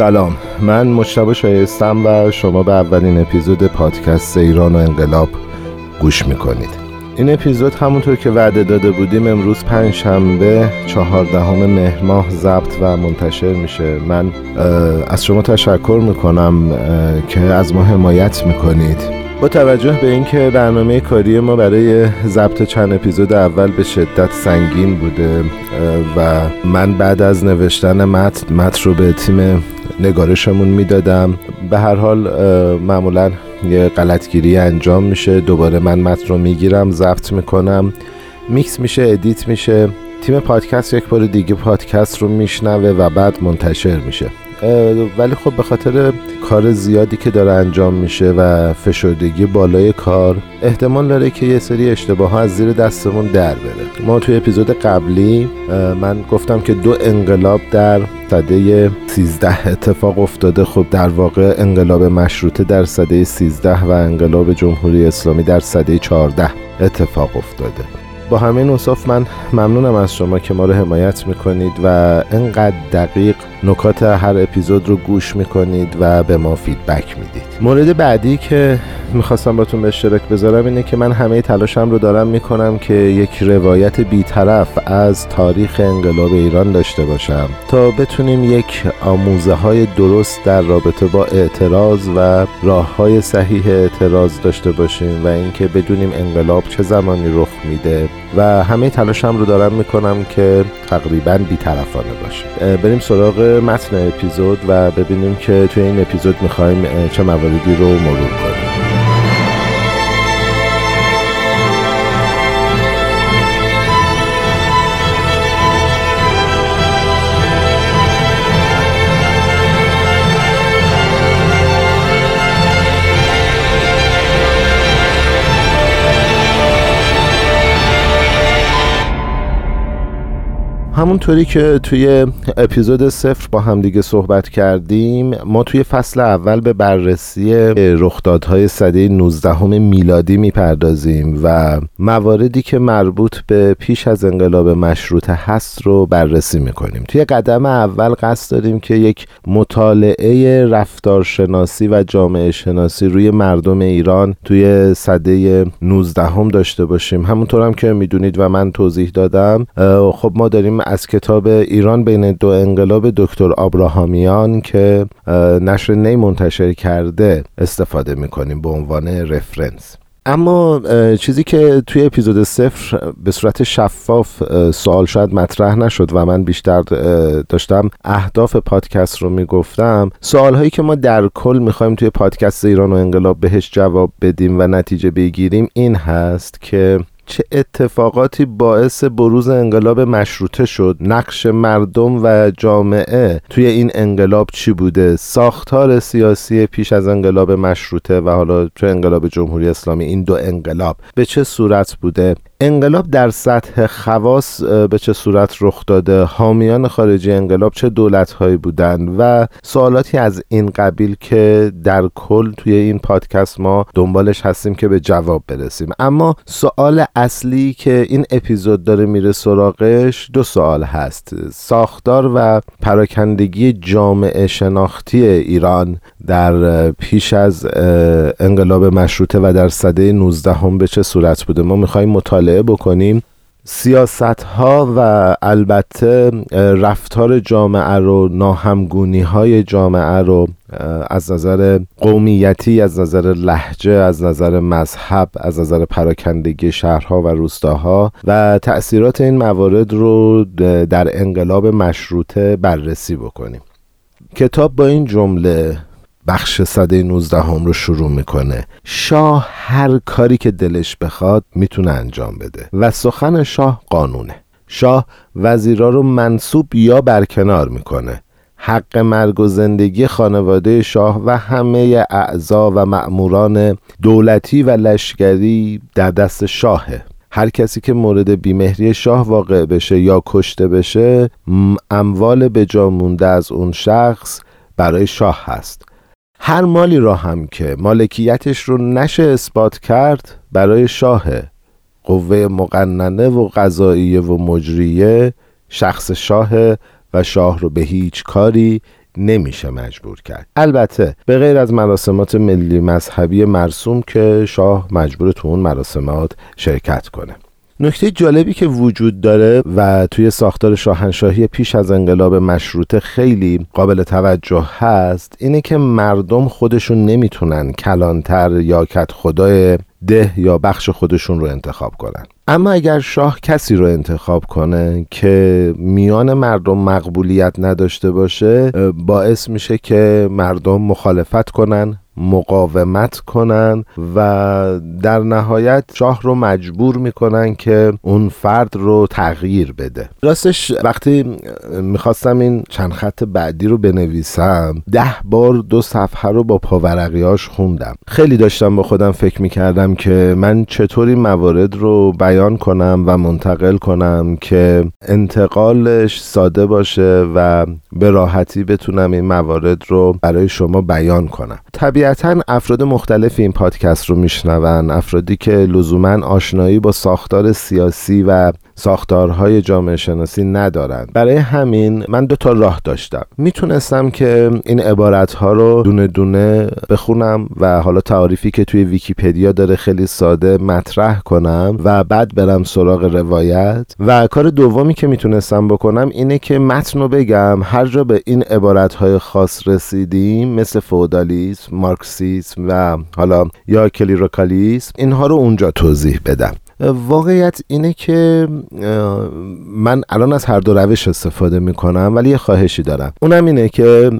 سلام. من مجتبا شایستم و شما به اولین اپیزود پادکست ایران و انقلاب گوش می‌کنید. این اپیزود همونطور که وعده داده بودیم امروز پنج شنبه چهاردهم مهر ماه ضبط و منتشر میشه. من از شما تشکر می‌کنم که از ما حمایت می‌کنید. با توجه به اینکه برنامه کاری ما برای ضبط چند اپیزود اول به شدت سنگین بوده و من بعد از نوشتن متن متن رو به تیم نگارشمون می‌دادم. به هر حال معمولا یه غلطگیری انجام میشه. دوباره من متن رو می‌گیرم ضبط می‌کنم. میکس میشه ادیت میشه. تیم پادکست یک بار دیگه پادکست رو میشنوه و بعد منتشر میشه. ولی خب به خاطر کار زیادی که داره انجام میشه و فشردگی بالای کار احتمال داره که یه سری اشتباه ها از زیر دستمون در بره. ما توی اپیزود قبلی من گفتم که دو انقلاب در سده 13 اتفاق افتاده. خب در واقع انقلاب مشروطه در سده 13 و انقلاب جمهوری اسلامی در سده 14 اتفاق افتاده. با همه اوصاف من ممنونم از شما که ما رو حمایت می‌کنید و انقدر دقیق نکات هر اپیزود رو گوش می‌کنید و به ما فیدبک می‌دید. مورد بعدی که می‌خواستم باتون به اشتراک بذارم اینه که من همه تلاشم رو دارم می‌کنم که یک روایت بیطرف از تاریخ انقلاب ایران داشته باشم تا بتونیم یک آموزه های درست در رابطه با اعتراض و راه های صحیح اعتراض داشته باشیم و اینکه بدونیم انقلاب چه زمانی رخ میده. و همه تلاشم رو دارم می‌کنم که تقریبا بیطرفانه باشه. بریم سراغ متن اپیزود و ببینیم که توی این اپیزود می‌خوایم چه مواردی رو مرور کنیم. همونطوری که توی اپیزود صفر با همدیگه صحبت کردیم ما توی فصل اول به بررسی رخدادهای سده 19 میلادی می‌پردازیم و مواردی که مربوط به پیش از انقلاب مشروطه هست رو بررسی می‌کنیم. توی قدم اول قصد داریم که یک مطالعه رفتارشناسی و جامعه شناسی روی مردم ایران توی سده 19 هم داشته باشیم. همونطور هم که می‌دونید و من توضیح دادم خب ما داریم از کتاب ایران بین دو انقلاب دکتر آبراهامیان که نشر نی منتشر کرده استفاده می‌کنیم به عنوان رفرنس. اما چیزی که توی اپیزود صفر به صورت شفاف سوال شاید مطرح نشد و من بیشتر داشتم اهداف پادکست رو می‌گفتم سوال هایی که ما در کل می‌خوایم توی پادکست ایران و انقلاب بهش جواب بدیم و نتیجه بگیریم این هست که چه اتفاقاتی باعث بروز انقلاب مشروطه شد؟ نقش مردم و جامعه توی این انقلاب چی بوده؟ ساختار سیاسی پیش از انقلاب مشروطه و حالا چه انقلاب جمهوری اسلامی این دو انقلاب به چه صورت بوده؟ انقلاب در سطح خواص به چه صورت رخ داده؟ حامیان خارجی انقلاب چه دولت هایی بودند و سوالاتی از این قبیل که در کل توی این پادکست ما دنبالش هستیم که به جواب برسیم. اما سوال اصلی که این اپیزود داره میره سراغش دو سوال هست. ساختار و پراکندگی جامعه شناختی ایران در پیش از انقلاب مشروطه و در سده 19 هم به چه صورت بوده؟ ما می‌خوایم مطالعه بکنیم. سیاست ها و البته رفتار جامعه رو ناهمگونی های جامعه رو از نظر قومیتی از نظر لحجه از نظر مذهب از نظر پراکندگی شهرها و روستاها و تأثیرات این موارد رو در انقلاب مشروطه بررسی بکنیم. کتاب با این جمله بخش صده 19 هم رو شروع می‌کنه. شاه هر کاری که دلش بخواد می‌تونه انجام بده و سخن شاه قانونه. شاه وزیرا رو منصوب یا برکنار می‌کنه. حق مرگ و زندگی خانواده شاه و همه اعضا و مأموران دولتی و لشکری در دست شاهه. هر کسی که مورد بیمهری شاه واقع بشه یا کشته بشه اموال به مونده از اون شخص برای شاه هست. هر مالی را هم که مالکیتش رو نشه اثبات کرد برای شاهه قوه مقننه و قضاییه و مجریه شخص شاه و شاه رو به هیچ کاری نمیشه مجبور کرد. البته به غیر از مراسمات ملی مذهبی مرسوم که شاه مجبور تو اون مراسمات شرکت کنه. نکته جالبی که وجود داره و توی ساختار شاهنشاهی پیش از انقلاب مشروطه خیلی قابل توجه هست اینه که مردم خودشون نمی‌تونن کلانتر یا کت خدای ده یا بخش خودشون رو انتخاب کنن. اما اگر شاه کسی رو انتخاب کنه که میان مردم مقبولیت نداشته باشه باعث میشه که مردم مخالفت کنن مقاومت کنن و در نهایت شاه رو مجبور می‌کنن که اون فرد رو تغییر بده. راستش وقتی می‌خواستم این چند خط بعدی رو بنویسم ده بار دو صفحه رو با پاورقیاش خوندم. خیلی داشتم با خودم فکر می‌کردم که من چطور این موارد رو بیان کنم و منتقل کنم که انتقالش ساده باشه و به راحتی بتونم این موارد رو برای شما بیان کنم. طبیعتا افراد مختلف این پادکست رو میشنون. افرادی که لزوما آشنایی با ساختار سیاسی و ساختارهای جامعه شناسی ندارند برای همین من دو تا راه داشتم. می‌تونستم که این عبارت ها رو دونه دونه بخونم و حالا تعریفی که توی ویکیپدیا داره خیلی ساده مطرح کنم و بعد برم سراغ روایت. و کار دومی که می‌تونستم بکنم اینه که متن رو بگم. هر جا به این عبارت های خاص رسیدیم مثل فودالیسم مارکسیسم و حالا یا کلیروکالیسم اینها رو اونجا توضیح بدم. واقعیت اینه که من الان از هر دو روش استفاده می‌کنم ولی یه خواهشی دارم. اونم اینه که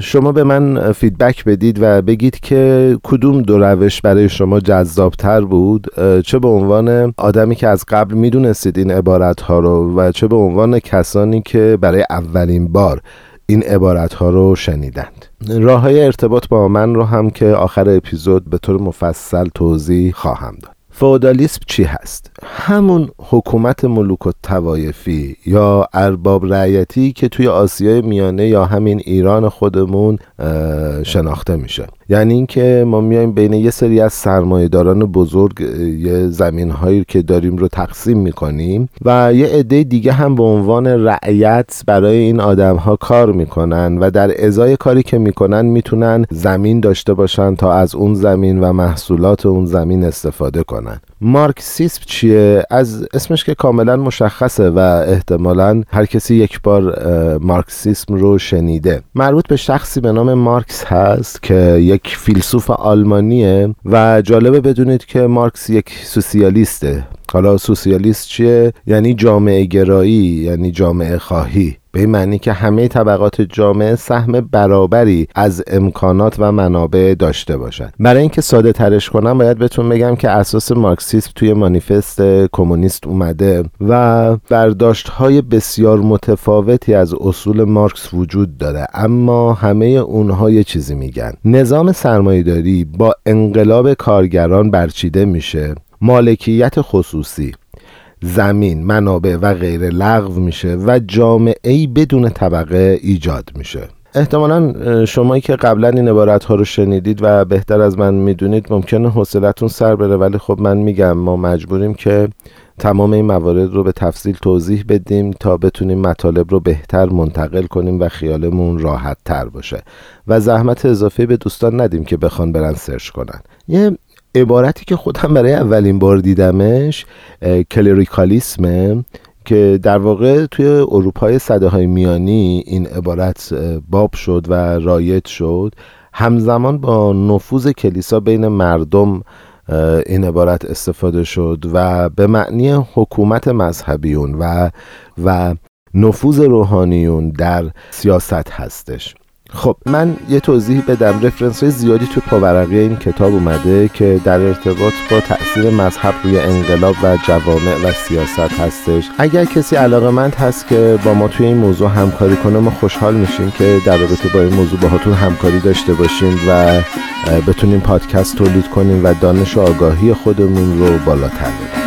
شما به من فیدبک بدید و بگید که کدوم دو روش برای شما جذابتر بود. چه به عنوان آدمی که از قبل می‌دونستید این عبارت ها رو و چه به عنوان کسانی که برای اولین بار این عبارت ها رو شنیدند. راه های ارتباط با من رو هم که آخر اپیزود به طور مفصل توضیح خواهم داد. فودالیسم چی هست؟ همون حکومت ملوک و توایفی یا ارباب رعیتی که توی آسیای میانه یا همین ایران خودمون شناخته میشه یعنی اینکه ما میایم بین یه سری از سرمایهداران بزرگ یه زمین هایی که داریم رو تقسیم می‌کنیم و یه عده دیگه هم به عنوان رعیت برای این آدم ها کار می‌کنن و در ازای کاری که می‌کنن می‌تونن زمین داشته باشن تا از اون زمین و محصولات اون زمین استفاده کنن مارکسیسم چیه؟ از اسمش که کاملا مشخصه و احتمالا هر کسی یک بار مارکسیسم رو شنیده. مربوط به شخصی به نام مارکس هست که یک فیلسوف آلمانیه و جالبه بدونید که مارکس یک سوسیالیسته. حالا سوسیالیست چیه؟ یعنی جامعه گرایی یعنی جامعه خواهی. به این معنی که همه طبقات جامعه سهم برابری از امکانات و منابع داشته باشند برای اینکه ساده ترش کنم باید بهتون بگم که اساس مارکسیسم توی مانیفست کمونیست اومده و برداشت های بسیار متفاوتی از اصول مارکس وجود داره. اما همه اونها یه چیزی میگن. نظام سرمایهداری با انقلاب کارگران برچیده میشه. مالکیت خصوصی. زمین منابع و غیر لغو میشه و جامعه ای بدون طبقه ایجاد میشه. احتمالا شمایی که قبلا این عبارت ها رو شنیدید و بهتر از من می‌دونید ممکنه حوصلتون سر بره ولی خب من میگم ما مجبوریم که تمام این موارد رو به تفصیل توضیح بدیم تا بتونیم مطالب رو بهتر منتقل کنیم و خیالمون راحت تر باشه. و زحمت اضافه به دوستان ندیم که بخوان برن سرچ کنن. یه عبارتی که خودم برای اولین بار دیدمش کلریکالیسمه که در واقع توی اروپای صده های میانی این عبارت باب شد و رایت شد. همزمان با نفوذ کلیسا بین مردم این عبارت استفاده شد و به معنی حکومت مذهبیون و و نفوذ روحانیون در سیاست هستش. خب من یه توضیح بدم. رفرنس های زیادی تو پاورقی این کتاب اومده که در ارتباط با تاثیر مذهب روی انقلاب و جوامع و سیاست هستش. اگر کسی علاقه مند هست که با ما توی این موضوع همکاری کنه ما خوشحال میشیم که در رابطه با این موضوع باهاتون همکاری داشته باشیم و بتونیم پادکست تولید کنیم و دانش و آگاهی خودمون رو بالاتر ببریم.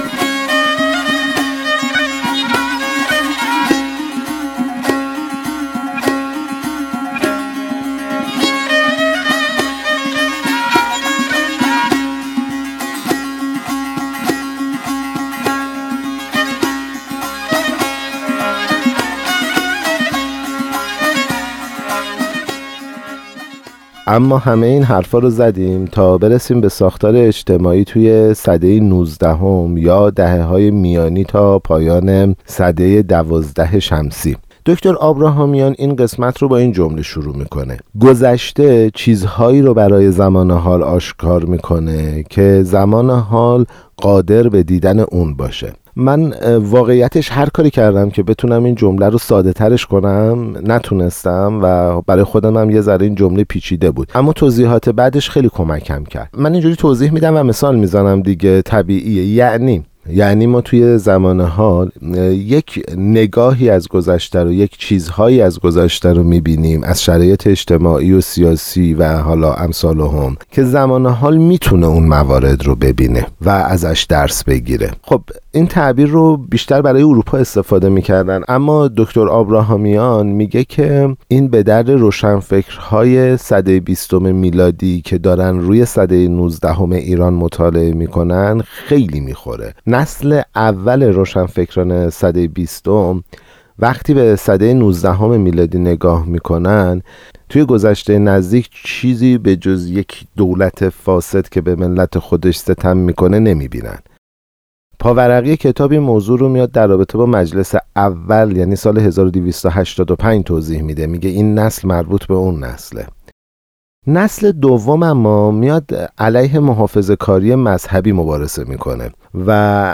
اما همه این حرفا رو زدیم تا برسیم به ساختار اجتماعی توی سده 19 هم یا دهه های میانی تا پایان سده دوازده شمسی. دکتر آبراهامیان این قسمت رو با این جمله شروع می‌کنه. گذشته چیزهایی رو برای زمان حال آشکار می‌کنه که زمان حال قادر به دیدن اون باشه. من واقعیتش هر کاری کردم که بتونم این جمله رو ساده ترش کنم نتونستم و برای خودم هم یه ذره این جمله پیچیده بود. اما توضیحات بعدش خیلی کمکم کرد. من اینجوری توضیح میدم و مثال می‌زنم دیگه طبیعیه. یعنی یعنی ما توی زمان حال یک نگاهی از گذشته رو یک چیزهایی از گذشته رو می‌بینیم از شرایط اجتماعی و سیاسی و حالا امثال هم که زمان حال می‌تونه اون موارد رو ببینه و ازش درس بگیره. خب این تعبیر رو بیشتر برای اروپا استفاده می‌کردن. اما دکتر آبراهامیان میگه که این به درد روشنفکرهای صده بیستم میلادی که دارن روی صده 19 ایران مطالعه می‌کنن خیلی می‌خوره. نسل اول روشنفکران صده بیستم وقتی به صده 19 میلادی نگاه می‌کنن توی گذشته نزدیک چیزی به جز یک دولت فاسد که به ملت خودش ستم می‌کنه نمی‌بینن. پاورقی کتابی موضوع رو میاد در رابطه با مجلس اول یعنی سال 1285 توضیح میده. میگه این نسل مربوط به اون نسله. نسل دوم اما میاد علیه محافظه کاری مذهبی مبارزه می‌کنه و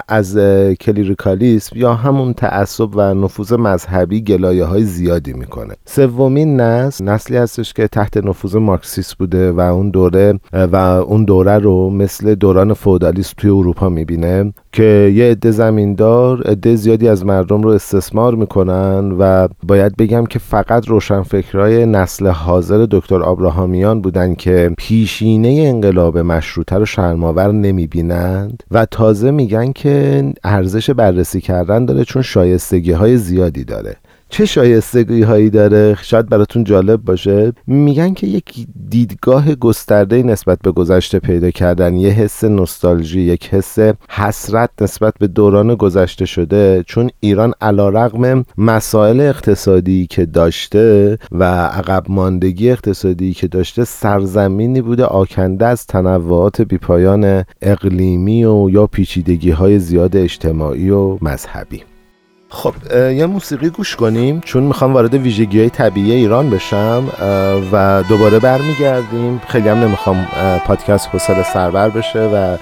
از کلیریکالیسم یا همون تعصب و نفوذ مذهبی گلایه های زیادی می‌کنه. سومین نسل نسلی هستش که تحت نفوذ مارکسیست بوده و اون دوره و اون دوره رو مثل دوران فودالیسم توی اروپا می‌بینه. که یه عده زمیندار عده زیادی از مردم رو استثمار می‌کنن و باید بگم که فقط روشنفکرای نسل حاضر دکتر آبراهامیان بودن که پیشینه انقلاب مشروطه رو شرماور نمی‌بینند و تازه میگن که ارزش بررسی کردن داره چون شایستگی های زیادی داره. چه شایستگی هایی داره؟ شاید براتون جالب باشه. میگن که یک دیدگاه گسترده نسبت به گذشته پیدا کردن. یه حس نوستالژی یک حس حسرت نسبت به دوران گذشته شده. چون ایران علا رقم مسائل اقتصادی که داشته و عقب ماندگی اقتصادی که داشته سرزمینی بوده آکنده از تنوعات بیپایان اقلیمی و یا پیچیدگی های زیاد اجتماعی و مذهبی. خب یه موسیقی گوش کنیم چون می‌خوام وارد ویژگی های طبیعی ایران بشم و دوباره برمیگردیم. خیلی هم نمی‌خوام پادکست حوصله سربر بشه و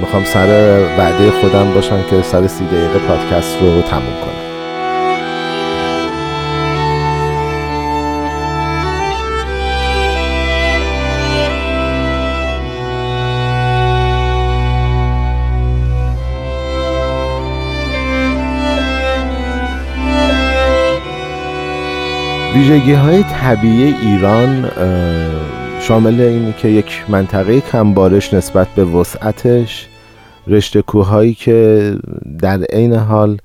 می‌خوام سر وعده خودم باشم که سر سی دقیقه پادکست رو تموم کنم. ویژگی های طبیعی ایران شامل اینه که یک منطقه کمبارش نسبت به وسعتش رشته کوههایی که در عین حال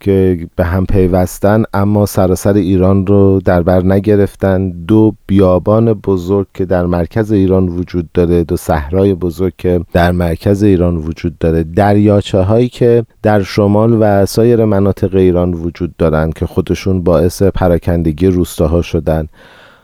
که به هم پیوستن اما سراسر ایران رو در بر نگرفتن. دو بیابان بزرگ که در مرکز ایران وجود داره دو صحرای بزرگ که در مرکز ایران وجود داره. دریاچه هایی که در شمال و سایر مناطق ایران وجود دارند که خودشون باعث پراکندگی روستاها شدن.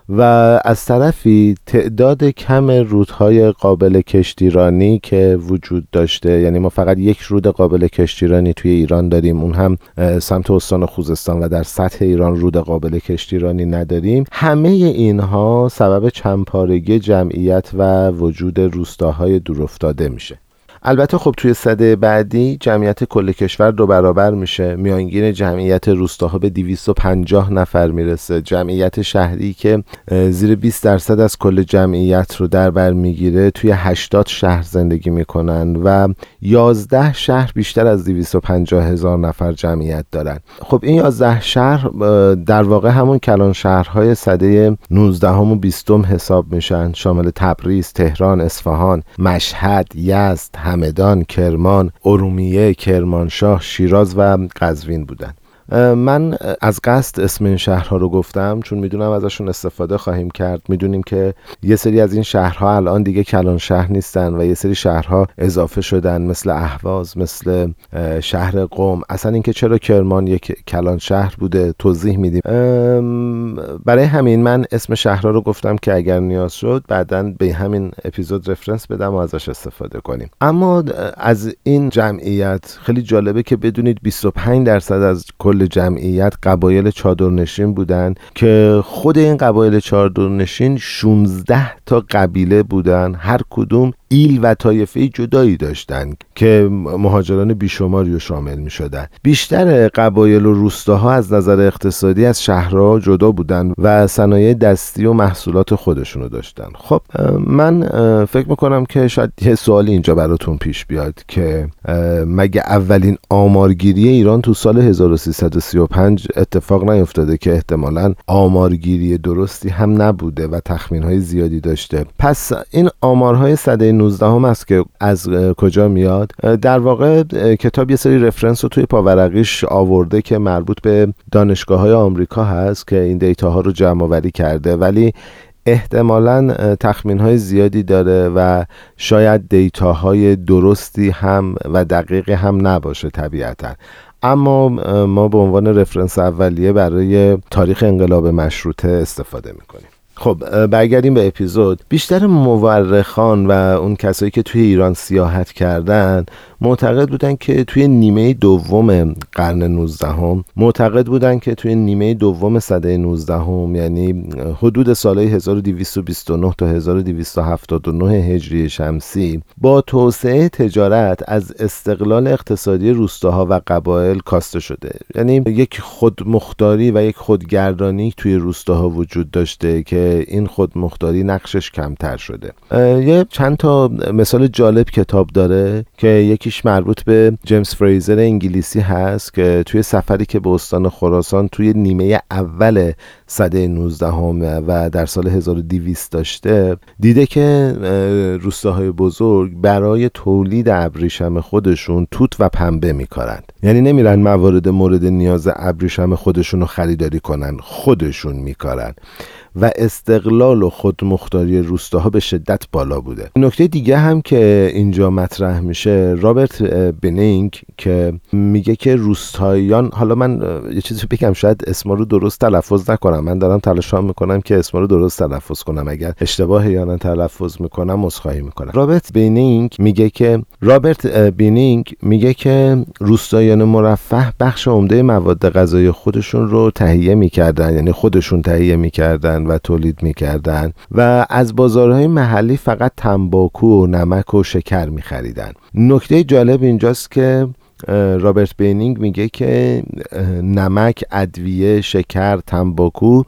و از طرفی تعداد کم رودهای قابل کشتیرانی که وجود داشته یعنی ما فقط یک رود قابل کشتیرانی توی ایران داریم اون هم سمت استان خوزستان و در سطح ایران رود قابل کشتیرانی نداریم. همه اینها سبب چندپارگی جمعیت و وجود روستاهای دورافتاده میشه. البته خب توی صده بعدی جمعیت کل کشور دو برابر میشه. میانگین جمعیت روستاها به 250 نفر می‌رسه. جمعیت شهری که زیر 20 درصد از کل جمعیت رو در بر می‌گیره توی 80 شهر زندگی می‌کنن و 11 شهر بیشتر از 250 هزار نفر جمعیت دارن. خب این 11 شهر در واقع همون کلان شهرهای صده 19 و 20 حساب میشن. شامل تبریز، تهران، اصفهان، مشهد، یزد، همدان، کرمان، ارومیه، کرمانشاه، شیراز و قزوین بودند. من از قصد اسم این شهرها رو گفتم چون می‌دونم ازشون استفاده خواهیم کرد. می‌دونیم که یه سری از این شهرها الان دیگه کلان شهر نیستن و یه سری شهرها اضافه شدن مثل اهواز مثل شهر قوم اصلا اینکه چرا کرمان یک کلان شهر بوده توضیح میدیم. برای همین من اسم شهرها رو گفتم که اگر نیاز شد بعدا به همین اپیزود رفرنس بدم و ازش استفاده کنیم. اما از این جمعیت خیلی جالبه که بدونید 25 درصد از کل جمعیت قبایل چادرنشین بودن که خود این قبایل چادرنشین 16 تا قبیله بودن هر کدوم ایل و طایفه جدایی داشتند که مهاجران بیشماری رو شامل می شدن. بیشتر قبایل و روستاها از نظر اقتصادی از شهرها جدا بودند و صنایع دستی و محصولات خودشونو داشتن خب من فکر می‌کنم که شاید یه سوالی اینجا براتون پیش بیاد که مگه اولین آمارگیری ایران تو سال 1335 اتفاق نیفتاده که احتمالا آمارگیری درستی هم نبوده و تخمین های زیادی داشته. پس این آمارهای صده 19 هم است که از کجا میاد؟ در واقع کتاب یه سری رفرنس رو توی پاورقیش آورده که مربوط به دانشگاه های آمریکا هست که این دیتا ها رو جمع آوری کرده. ولی احتمالا تخمین های زیادی داره و شاید دیتا های درستی هم و دقیقی هم نباشه طبیعتا. اما ما به عنوان رفرنس اولیه برای تاریخ انقلاب مشروطه استفاده می‌کنیم. خب برگردیم به اپیزود. بیشتر مورخان و اون کسایی که توی ایران سیاحت کردن معتقد بودن که توی نیمه دوم قرن 19 هم معتقد بودن که توی نیمه دوم صده 19 هم یعنی حدود سالهای 1229 تا 1279 هجری شمسی با توسعه تجارت از استقلال اقتصادی روستاها و قبایل کاسته شده. یعنی یک خودمختاری و یک خودگردانی توی روستاها وجود داشته که این خودمختاری نقشش کمتر شده. یه چند تا مثال جالب کتاب داره که یکی یکیش مربوط به جیمز فریزر انگلیسی هست که توی سفری که به استان خراسان توی نیمه اول صده 19 همه و در سال 1200 داشته دیده که روستاهای بزرگ برای تولید ابریشم خودشون توت و پنبه میکارند. یعنی نمیرن موارد مورد نیاز ابریشم خودشون رو خریداری کنن خودشون میکارن. و استقلال و خودمختاری روستاها به شدت بالا بوده. نکته دیگه هم که اینجا مطرح میشه رابرت بنینگ که میگه که روستاییان حالا من یه چیزی بگم شاید اسما رو درست تلفظ نکنم. من دارم تلاش می‌کنم که اسما رو درست تلفظ کنم. اگر اشتباه یا تلفظ می‌کنم عذرخواهی می‌کنم. رابرت بینینگ میگه که رابرت بینینگ میگه که روستاییان مرفه بخش عمده مواد غذایی خودشون رو تهیه می‌کردن. یعنی خودشون تهیه می‌کردن. و تولید می‌کردن و از بازارهای محلی فقط تنباکو و نمک و شکر میخریدن. نکته جالب اینجاست که رابرت بینینگ میگه که نمک، ادویه، شکر، تنباکو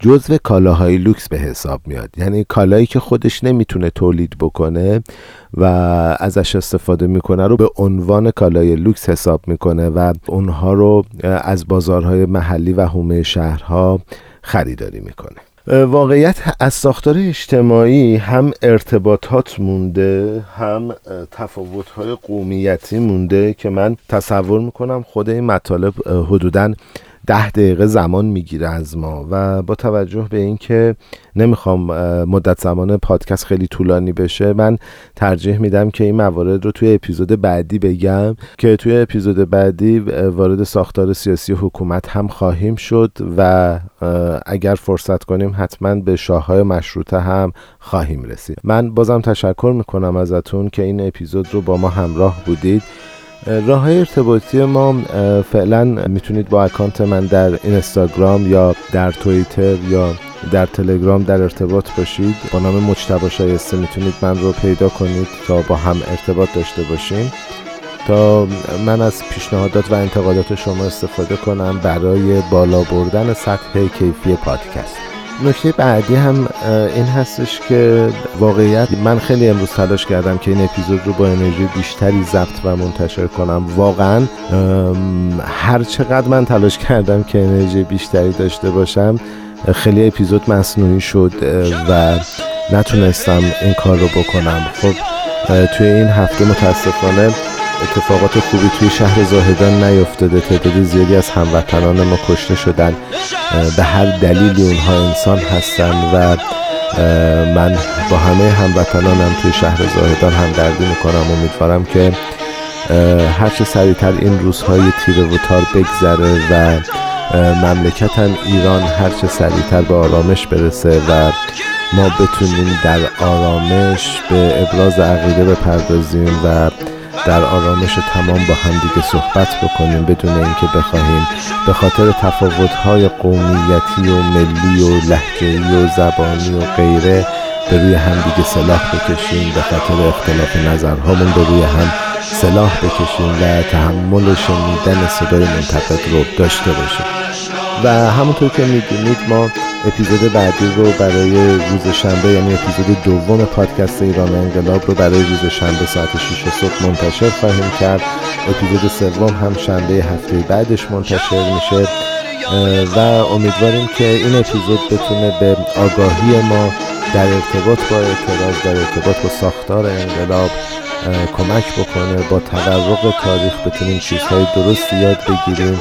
جزو کالاهای لوکس به حساب میاد. یعنی کالایی که خودش نمی‌تونه تولید بکنه و ازش استفاده می‌کنه رو به عنوان کالای لوکس حساب می‌کنه و اونها رو از بازارهای محلی و حومه شهرها خریداری می‌کنه. واقعیت از ساختار اجتماعی هم ارتباطات مونده هم تفاوت‌های قومیتی مونده که من تصور می‌کنم خود این مطالب حدوداً ده دقیقه زمان می‌گیره از ما و با توجه به اینکه نمی‌خوام مدت زمان پادکست خیلی طولانی بشه من ترجیح میدم که این موارد رو توی اپیزود بعدی بگم که توی اپیزود بعدی وارد ساختار سیاسی حکومت هم خواهیم شد و اگر فرصت کنیم حتما به شاههای مشروطه هم خواهیم رسید. من بازم تشکر می‌کنم ازتون که این اپیزود رو با ما همراه بودید. راه های ارتباطی ما فعلا می‌تونید با اکانت من در اینستاگرام یا در توییتر یا در تلگرام در ارتباط باشید. با نام مجتبا شایسته می‌تونید من رو پیدا کنید تا با هم ارتباط داشته باشیم. تا من از پیشنهادات و انتقادات شما استفاده کنم برای بالا بردن سطح کیفی پادکست. نکته بعدی هم این هستش که واقعیت من خیلی امروز تلاش کردم که این اپیزود رو با انرژی بیشتری ضبط و منتشر کنم. واقعا هر چقدر من تلاش کردم که انرژی بیشتری داشته باشم خیلی اپیزود مصنوعی شد و نتونستم این کار رو بکنم. خب توی این هفته متاسفانه اتفاقات خوبی توی شهر زاهدان نیفتاده. تعداد زیادی از هموطنان ما کشته شدن. به هر دلیلی اونها انسان هستن و من با همه هموطنانم توی شهر زاهدان همدردی می‌کنم. امیدوارم که هرچه سریعتر این روزهای تیره و تار بگذره و مملکتم ایران هرچه سریعتر به آرامش برسه و ما بتونیم در آرامش به ابراز عقیده بپردازیم و در آرامش تمام با همدیگه صحبت بکنیم بدون اینکه بخواهیم به خاطر تفاوت‌های قومیتی و ملی و لحجه‌ای و زبانی و غیره به روی همدیگه سلاح بکشیم به خاطر اختلاف نظرهامون به روی هم سلاح بکشیم و تحمل شنیدن صدای منتقد رو داشته باشیم. و همونطور که می‌دونید ما اپیزود بعدی رو برای روز شنبه یعنی اپیزود دوم پادکست ایران انقلاب رو برای روز شنبه ساعت 6 صبح منتشر خواهیم کرد. اپیزود سوم هم شنبه هفته بعدش منتشر میشه. و امیدواریم که این اپیزود بتونه به آگاهی ما در ارتباط با اعتراض در ارتباط با ساختار انقلاب کمک بکنه با تورق تاریخ بتونیم چیزهای درست یاد بگیریم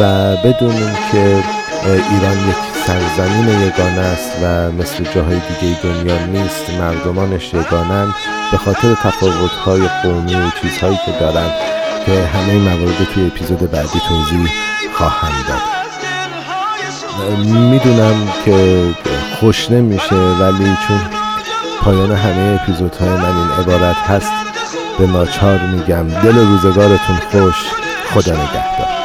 و بدونیم که ایران یک سرزمین یگانه است و مثل جاهای دیگه دنیا نیست. مردمانش یگانن به خاطر تفاوت‌های قومی و چیزهایی که دارن که همه موارد توی اپیزود بعدی توضیح خواهم داد. می‌دونم که خوش نمیشه ولی چون پایان همه اپیزودهای من این عبارت هست به ناچار میگم دل روزگارتون خوش خدا نگهدار.